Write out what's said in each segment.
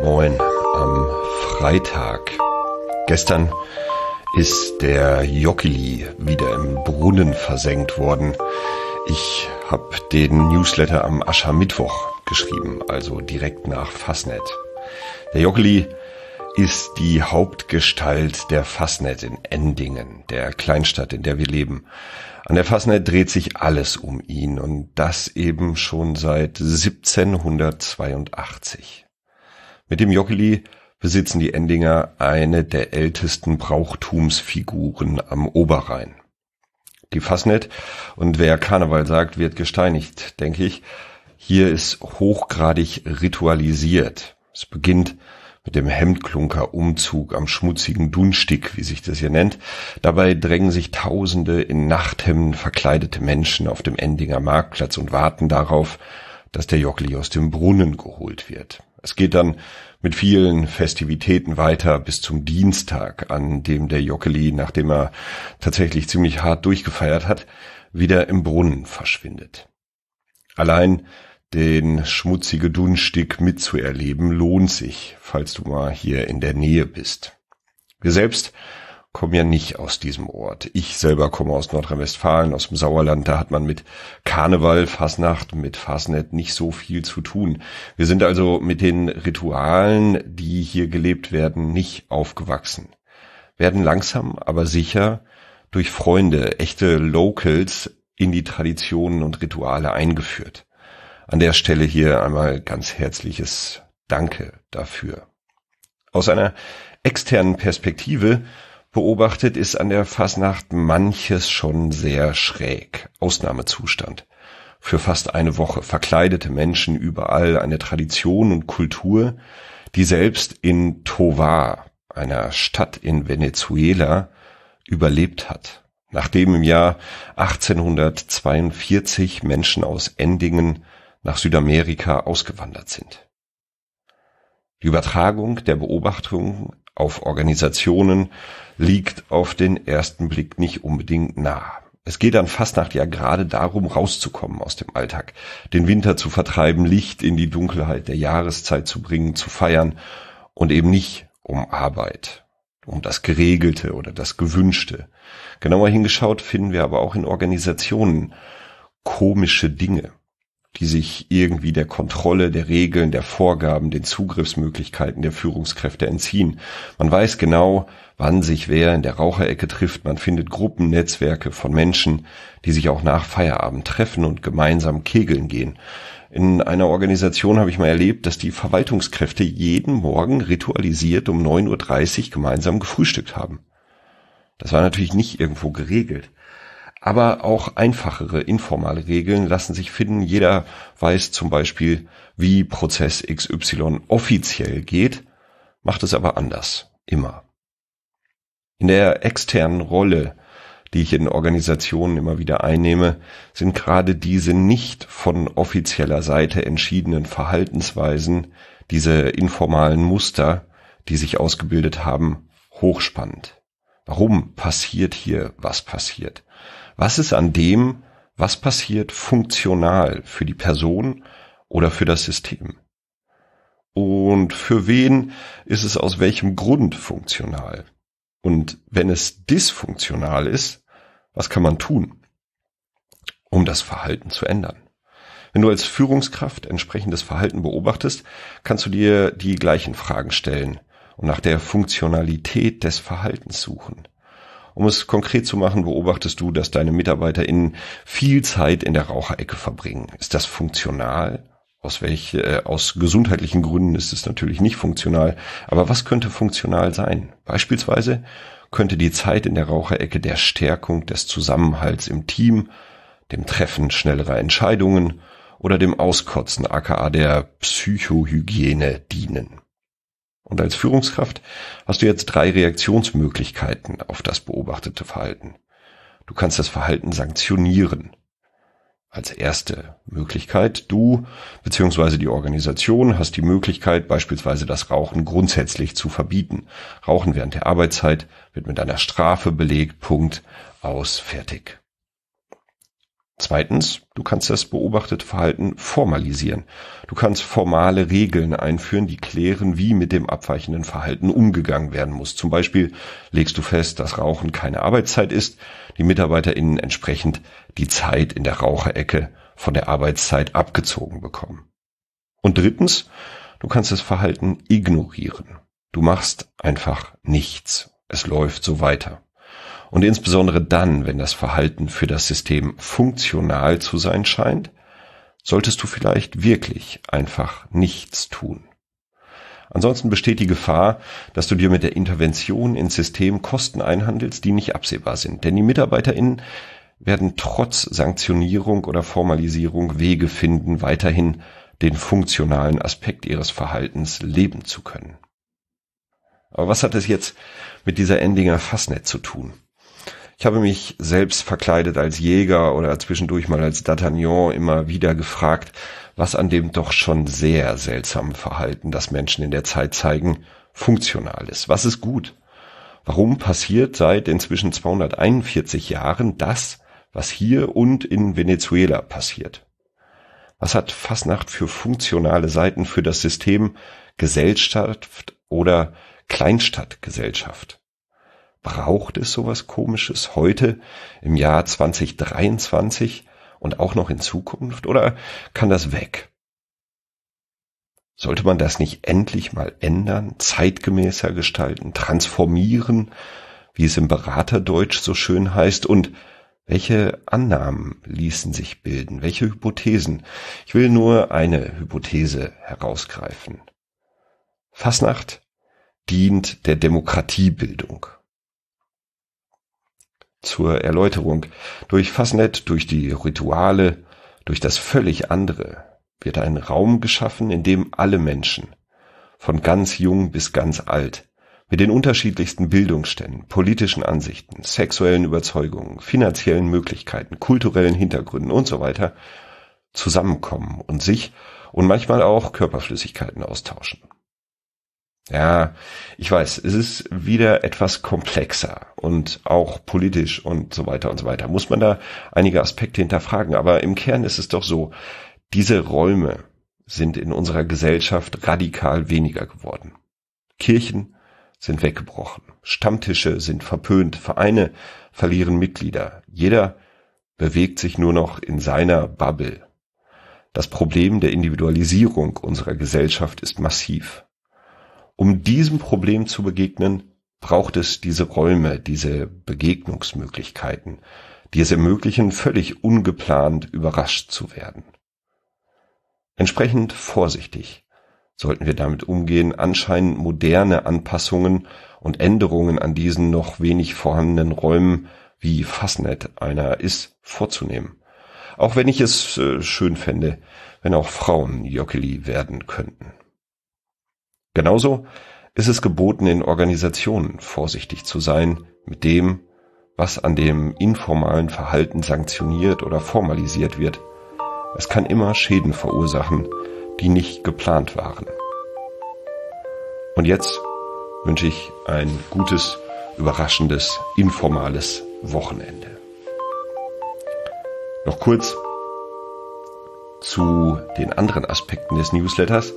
Moin, am Freitag. Gestern ist der Jockeli wieder im Brunnen versenkt worden. Ich habe den Newsletter am Aschermittwoch geschrieben, also direkt nach Fasnet. Der Jockeli ist die Hauptgestalt der Fasnet in Endingen, der Kleinstadt, in der wir leben. An der Fasnet dreht sich alles um ihn und das eben schon seit 1782. Mit dem Joggeli besitzen die Endinger eine der ältesten Brauchtumsfiguren am Oberrhein. Die Fassnet und wer Karneval sagt, wird gesteinigt, denke ich. Hier ist hochgradig ritualisiert. Es beginnt mit dem Hemdklunker-Umzug am schmutzigen Dunstig, wie sich das hier nennt. Dabei drängen sich Tausende in Nachthemden verkleidete Menschen auf dem Endinger Marktplatz und warten darauf, dass der Jockli aus dem Brunnen geholt wird. Es geht dann mit vielen Festivitäten weiter bis zum Dienstag, an dem der Jockeli, nachdem er tatsächlich ziemlich hart durchgefeiert hat, wieder im Brunnen verschwindet. Allein den schmutzige Dunstig mitzuerleben lohnt sich, falls du mal hier in der Nähe bist. Wir selbst komme ja nicht aus diesem Ort. Ich selber komme aus Nordrhein-Westfalen, aus dem Sauerland. Da hat man mit Karneval, Fasnacht, mit Fasnet nicht so viel zu tun. Wir sind also mit den Ritualen, die hier gelebt werden, nicht aufgewachsen. Werden langsam, aber sicher durch Freunde, echte Locals in die Traditionen und Rituale eingeführt. An der Stelle hier einmal ganz herzliches Danke dafür. Aus einer externen Perspektive beobachtet, ist an der Fasnacht manches schon sehr schräg. Ausnahmezustand. Für fast eine Woche verkleidete Menschen überall eine Tradition und Kultur, die selbst in Tovar, einer Stadt in Venezuela, überlebt hat. Nachdem im Jahr 1842 Menschen aus Endingen nach Südamerika ausgewandert sind. Die Übertragung der Beobachtung auf Organisationen liegt auf den ersten Blick nicht unbedingt nah. Es geht an Fastnacht ja gerade darum, rauszukommen aus dem Alltag, den Winter zu vertreiben, Licht in die Dunkelheit der Jahreszeit zu bringen, zu feiern und eben nicht um Arbeit, um das Geregelte oder das Gewünschte. Genauer hingeschaut finden wir aber auch in Organisationen komische Dinge die sich irgendwie der Kontrolle, der Regeln, der Vorgaben, den Zugriffsmöglichkeiten der Führungskräfte entziehen. Man weiß genau, wann sich wer in der Raucherecke trifft. Man findet Gruppennetzwerke von Menschen, die sich auch nach Feierabend treffen und gemeinsam kegeln gehen. In einer Organisation habe ich mal erlebt, dass die Verwaltungskräfte jeden Morgen ritualisiert um 9.30 Uhr gemeinsam gefrühstückt haben. Das war natürlich nicht irgendwo geregelt. Aber auch einfachere informale Regeln lassen sich finden. Jeder weiß zum Beispiel, wie Prozess XY offiziell geht, macht es aber anders. Immer. In der externen Rolle, die ich in Organisationen immer wieder einnehme, sind gerade diese nicht von offizieller Seite entschiedenen Verhaltensweisen, diese informalen Muster, die sich ausgebildet haben, hochspannend. Warum passiert hier, was passiert? Was ist an dem, was passiert, funktional für die Person oder für das System? Und für wen ist es aus welchem Grund funktional? Und wenn es dysfunktional ist, was kann man tun, um das Verhalten zu ändern? Wenn du als Führungskraft entsprechendes Verhalten beobachtest, kannst du dir die gleichen Fragen stellen und nach der Funktionalität des Verhaltens suchen. Um es konkret zu machen, beobachtest du, dass deine MitarbeiterInnen viel Zeit in der Raucherecke verbringen. Ist das funktional? Aus welche, äh, aus gesundheitlichen Gründen ist es natürlich nicht funktional. Aber was könnte funktional sein? Beispielsweise könnte die Zeit in der Raucherecke der Stärkung des Zusammenhalts im Team, dem Treffen schnellerer Entscheidungen oder dem Auskotzen aka der Psychohygiene dienen. Und als Führungskraft hast du jetzt drei Reaktionsmöglichkeiten auf das beobachtete Verhalten. Du kannst das Verhalten sanktionieren. Als erste Möglichkeit, du bzw. die Organisation hast die Möglichkeit, beispielsweise das Rauchen grundsätzlich zu verbieten. Rauchen während der Arbeitszeit wird mit einer Strafe belegt, Punkt, aus, fertig. Zweitens, du kannst das beobachtete Verhalten formalisieren. Du kannst formale Regeln einführen, die klären, wie mit dem abweichenden Verhalten umgegangen werden muss. Zum Beispiel legst du fest, dass Rauchen keine Arbeitszeit ist, die MitarbeiterInnen entsprechend die Zeit in der Raucherecke von der Arbeitszeit abgezogen bekommen. Und drittens, du kannst das Verhalten ignorieren. Du machst einfach nichts. Es läuft so weiter. Und insbesondere dann, wenn das Verhalten für das System funktional zu sein scheint, solltest du vielleicht wirklich einfach nichts tun. Ansonsten besteht die Gefahr, dass du dir mit der Intervention ins System Kosten einhandelst, die nicht absehbar sind. Denn die MitarbeiterInnen werden trotz Sanktionierung oder Formalisierung Wege finden, weiterhin den funktionalen Aspekt ihres Verhaltens leben zu können. Aber was hat es jetzt mit dieser Endinger Fassnet zu tun? Ich habe mich selbst verkleidet als Jäger oder zwischendurch mal als D'Artagnan immer wieder gefragt, was an dem doch schon sehr seltsamen Verhalten, das Menschen in der Zeit zeigen, funktional ist. Was ist gut? Warum passiert seit inzwischen 241 Jahren das, was hier und in Venezuela passiert? Was hat Fasnacht für funktionale Seiten für das System Gesellschaft oder Kleinstadtgesellschaft? Braucht es sowas Komisches heute im Jahr 2023 und auch noch in Zukunft oder kann das weg? Sollte man das nicht endlich mal ändern, zeitgemäßer gestalten, transformieren, wie es im Beraterdeutsch so schön heißt, und welche Annahmen ließen sich bilden, welche Hypothesen? Ich will nur eine Hypothese herausgreifen. Fasnacht dient der Demokratiebildung zur Erläuterung. Durch Fasnet, durch die Rituale, durch das völlig andere wird ein Raum geschaffen, in dem alle Menschen, von ganz jung bis ganz alt, mit den unterschiedlichsten Bildungsständen, politischen Ansichten, sexuellen Überzeugungen, finanziellen Möglichkeiten, kulturellen Hintergründen und so weiter zusammenkommen und sich und manchmal auch Körperflüssigkeiten austauschen. Ja, ich weiß, es ist wieder etwas komplexer und auch politisch und so weiter und so weiter. Muss man da einige Aspekte hinterfragen. Aber im Kern ist es doch so, diese Räume sind in unserer Gesellschaft radikal weniger geworden. Kirchen sind weggebrochen. Stammtische sind verpönt. Vereine verlieren Mitglieder. Jeder bewegt sich nur noch in seiner Bubble. Das Problem der Individualisierung unserer Gesellschaft ist massiv. Um diesem Problem zu begegnen, braucht es diese Räume, diese Begegnungsmöglichkeiten, die es ermöglichen, völlig ungeplant überrascht zu werden. Entsprechend vorsichtig sollten wir damit umgehen, anscheinend moderne Anpassungen und Änderungen an diesen noch wenig vorhandenen Räumen, wie Fassnet einer ist, vorzunehmen. Auch wenn ich es äh, schön fände, wenn auch Frauen Jockeli werden könnten. Genauso ist es geboten, in Organisationen vorsichtig zu sein mit dem, was an dem informalen Verhalten sanktioniert oder formalisiert wird. Es kann immer Schäden verursachen, die nicht geplant waren. Und jetzt wünsche ich ein gutes, überraschendes, informales Wochenende. Noch kurz zu den anderen Aspekten des Newsletters.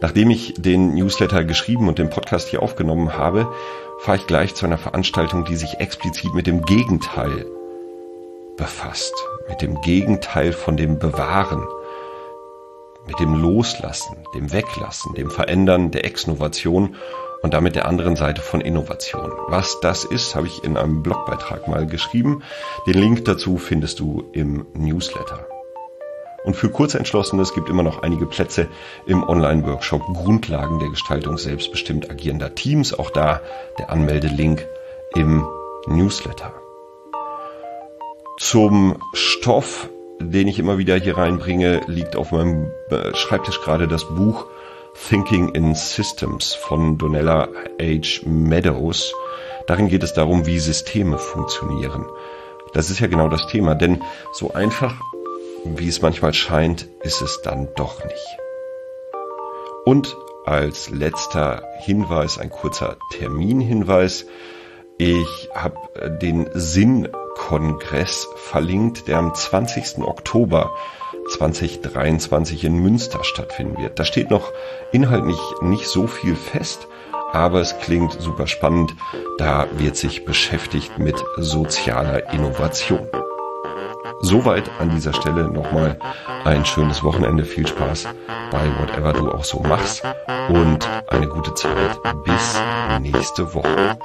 Nachdem ich den Newsletter geschrieben und den Podcast hier aufgenommen habe, fahre ich gleich zu einer Veranstaltung, die sich explizit mit dem Gegenteil befasst. Mit dem Gegenteil von dem Bewahren, mit dem Loslassen, dem Weglassen, dem Verändern der Exnovation und damit der anderen Seite von Innovation. Was das ist, habe ich in einem Blogbeitrag mal geschrieben. Den Link dazu findest du im Newsletter. Und für Kurzentschlossene, es gibt immer noch einige Plätze im Online-Workshop Grundlagen der Gestaltung selbstbestimmt agierender Teams. Auch da der Anmeldelink im Newsletter. Zum Stoff, den ich immer wieder hier reinbringe, liegt auf meinem äh, Schreibtisch gerade das Buch Thinking in Systems von Donella H. Meadows. Darin geht es darum, wie Systeme funktionieren. Das ist ja genau das Thema, denn so einfach wie es manchmal scheint, ist es dann doch nicht. Und als letzter Hinweis, ein kurzer Terminhinweis. Ich habe den Sinn Kongress verlinkt, der am 20. Oktober 2023 in Münster stattfinden wird. Da steht noch inhaltlich nicht so viel fest, aber es klingt super spannend. Da wird sich beschäftigt mit sozialer Innovation. Soweit an dieser Stelle nochmal ein schönes Wochenende. Viel Spaß bei whatever du auch so machst und eine gute Zeit. Bis nächste Woche.